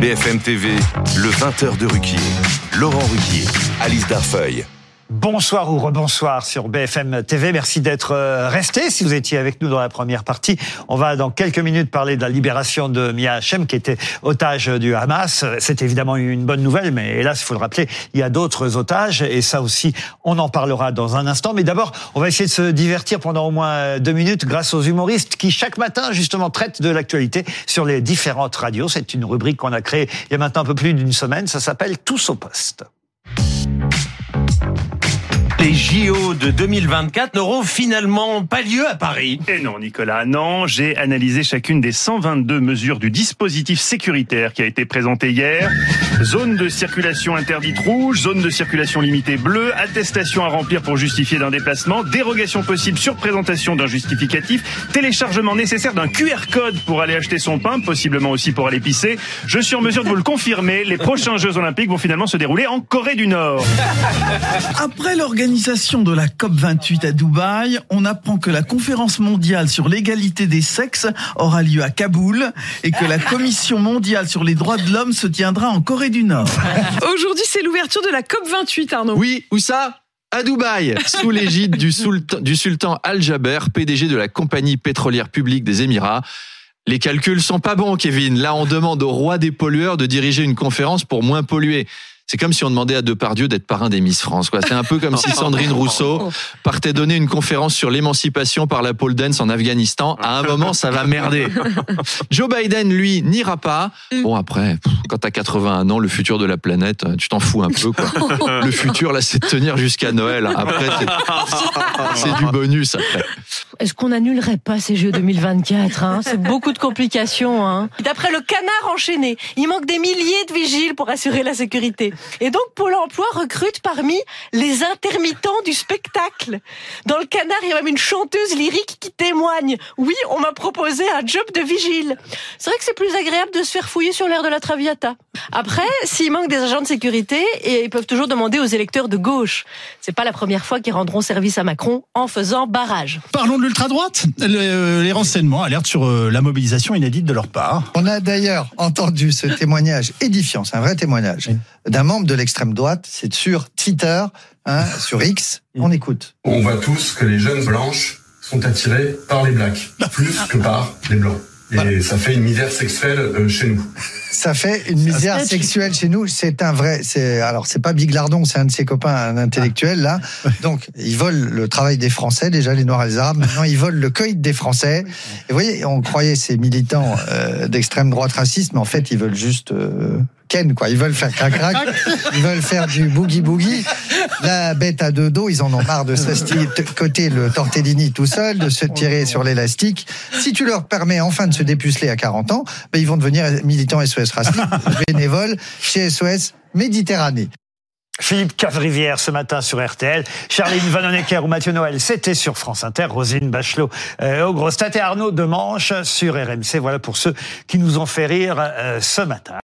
BFM TV, le 20h de Ruquier. Laurent Ruquier, Alice Darfeuille. Bonsoir ou rebonsoir sur BFM TV. Merci d'être euh, resté. Si vous étiez avec nous dans la première partie, on va dans quelques minutes parler de la libération de Mia Hachem qui était otage du Hamas. C'est évidemment une bonne nouvelle, mais hélas, il faut le rappeler, il y a d'autres otages et ça aussi, on en parlera dans un instant. Mais d'abord, on va essayer de se divertir pendant au moins deux minutes grâce aux humoristes qui chaque matin justement traitent de l'actualité sur les différentes radios. C'est une rubrique qu'on a créée il y a maintenant un peu plus d'une semaine. Ça s'appelle Tous au poste. JO de 2024 n'auront finalement pas lieu à Paris. Et non, Nicolas, non. J'ai analysé chacune des 122 mesures du dispositif sécuritaire qui a été présenté hier. Zone de circulation interdite rouge, zone de circulation limitée bleue, attestation à remplir pour justifier d'un déplacement, dérogation possible sur présentation d'un justificatif, téléchargement nécessaire d'un QR code pour aller acheter son pain, possiblement aussi pour aller pisser. Je suis en mesure de vous le confirmer, les prochains Jeux Olympiques vont finalement se dérouler en Corée du Nord. Après l'organisation de la COP28 à Dubaï, on apprend que la conférence mondiale sur l'égalité des sexes aura lieu à Kaboul et que la Commission mondiale sur les droits de l'homme se tiendra en Corée du Nord. Aujourd'hui, c'est l'ouverture de la COP28, Arnaud. Oui, où ça? À Dubaï, sous l'égide du, sultan, du sultan Al-Jaber, PDG de la compagnie pétrolière publique des Émirats. Les calculs sont pas bons, Kevin. Là, on demande au roi des pollueurs de diriger une conférence pour moins polluer. C'est comme si on demandait à Depardieu d'être parrain des Miss France. Quoi. C'est un peu comme si Sandrine Rousseau partait donner une conférence sur l'émancipation par la pole dance en Afghanistan. À un moment, ça va merder. Joe Biden, lui, n'ira pas. Bon, après, quand t'as 81 ans, le futur de la planète, tu t'en fous un peu. Quoi. Le futur, là, c'est de tenir jusqu'à Noël. Après, c'est du bonus. Après. Est-ce qu'on n'annulerait pas ces Jeux 2024 hein? C'est beaucoup de complications. Hein D'après le canard enchaîné, il manque des milliers de vigiles pour assurer la sécurité. Et donc Pôle Emploi recrute parmi les intermittents du spectacle. Dans le canard, il y a même une chanteuse lyrique qui témoigne. Oui, on m'a proposé un job de vigile. C'est vrai que c'est plus agréable de se faire fouiller sur l'air de la Traviata. Après, s'il manque des agents de sécurité, et ils peuvent toujours demander aux électeurs de gauche. C'est pas la première fois qu'ils rendront service à Macron en faisant barrage. Parlons de l'ultra-droite. Les renseignements alertent sur la mobilisation inédite de leur part. On a d'ailleurs entendu ce témoignage édifiant, c'est un vrai témoignage, d'un membre de l'extrême droite, c'est sur Twitter, hein, sur X, on écoute. On voit tous que les jeunes blanches sont attirées par les blacks, plus que par les blancs. Et ça fait une misère sexuelle euh, chez nous. Ça fait une misère sexuelle chez nous. C'est un vrai. C'est alors c'est pas Big Lardon, c'est un de ses copains, un intellectuel là. Donc ils volent le travail des Français déjà les Noirs et les Arabes. Maintenant ils volent le coït des Français. Et vous voyez, on croyait ces militants euh, d'extrême droite raciste, mais en fait ils veulent juste euh, Ken, quoi. Ils veulent faire crac-crac, ils veulent faire du boogie-boogie. La bête à deux dos, ils en ont marre de se côté le tortellini tout seul, de se tirer sur l'élastique. Si tu leur permets enfin de se dépuceler à 40 ans, ben ils vont devenir militants SOS Racing, bénévoles chez SOS Méditerranée. Philippe Cavrivière ce matin sur RTL, Charline Vanhoenacker ou Mathieu Noël, c'était sur France Inter, Rosine Bachelot euh, au Gros et Arnaud Demanche sur RMC. Voilà pour ceux qui nous ont fait rire euh, ce matin.